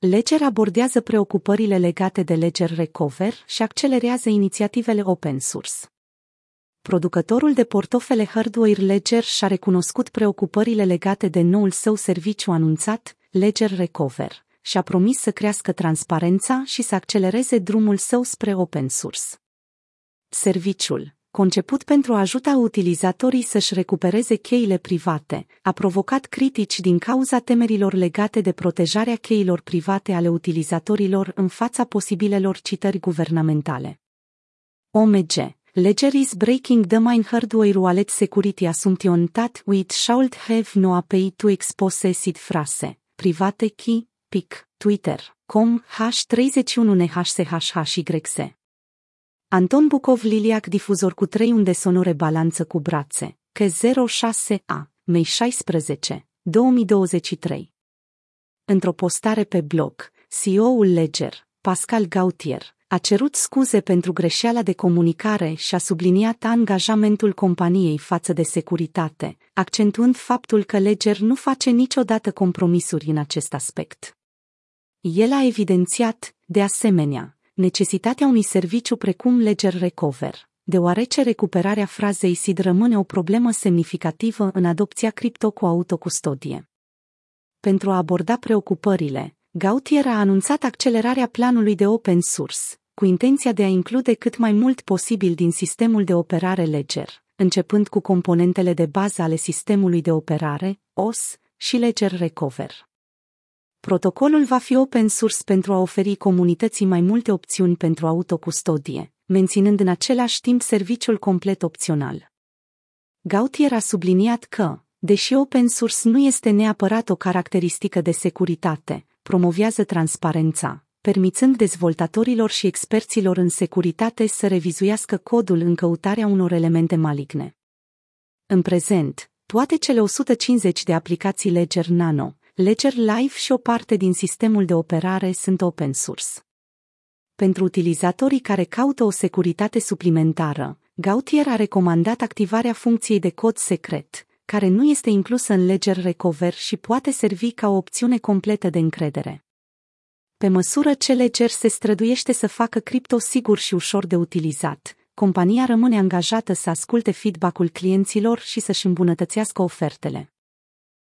Ledger abordează preocupările legate de Ledger Recover și accelerează inițiativele open source. Producătorul de portofele hardware Ledger și-a recunoscut preocupările legate de noul său serviciu anunțat, Ledger Recover, și a promis să crească transparența și să accelereze drumul său spre open source. Serviciul, conceput pentru a ajuta utilizatorii să-și recupereze cheile private, a provocat critici din cauza temerilor legate de protejarea cheilor private ale utilizatorilor în fața posibilelor citări guvernamentale. OMG Ledger is breaking the main hardware wallet security assumption that it should have no API to expose it frase, private key, pic, Twitter, com, h31nhchhyx. Anton Bucov Liliac difuzor cu trei unde sonore balanță cu brațe, că 06A, mei 16, 2023. Într-o postare pe blog, CEO-ul Ledger, Pascal Gautier, a cerut scuze pentru greșeala de comunicare și a subliniat angajamentul companiei față de securitate, accentuând faptul că Ledger nu face niciodată compromisuri în acest aspect. El a evidențiat, de asemenea, necesitatea unui serviciu precum Ledger Recover, deoarece recuperarea frazei SID rămâne o problemă semnificativă în adopția cripto cu autocustodie. Pentru a aborda preocupările, Gautier a anunțat accelerarea planului de open source, cu intenția de a include cât mai mult posibil din sistemul de operare Ledger, începând cu componentele de bază ale sistemului de operare, OS, și Ledger Recover. Protocolul va fi open source pentru a oferi comunității mai multe opțiuni pentru autocustodie, menținând în același timp serviciul complet opțional. Gautier a subliniat că, deși open source nu este neapărat o caracteristică de securitate, promovează transparența, permițând dezvoltatorilor și experților în securitate să revizuiască codul în căutarea unor elemente maligne. În prezent, toate cele 150 de aplicații Ledger Nano, Ledger Live și o parte din sistemul de operare sunt open source. Pentru utilizatorii care caută o securitate suplimentară, Gautier a recomandat activarea funcției de cod secret, care nu este inclusă în Ledger Recover și poate servi ca o opțiune completă de încredere. Pe măsură ce Ledger se străduiește să facă cripto sigur și ușor de utilizat, compania rămâne angajată să asculte feedback-ul clienților și să-și îmbunătățească ofertele.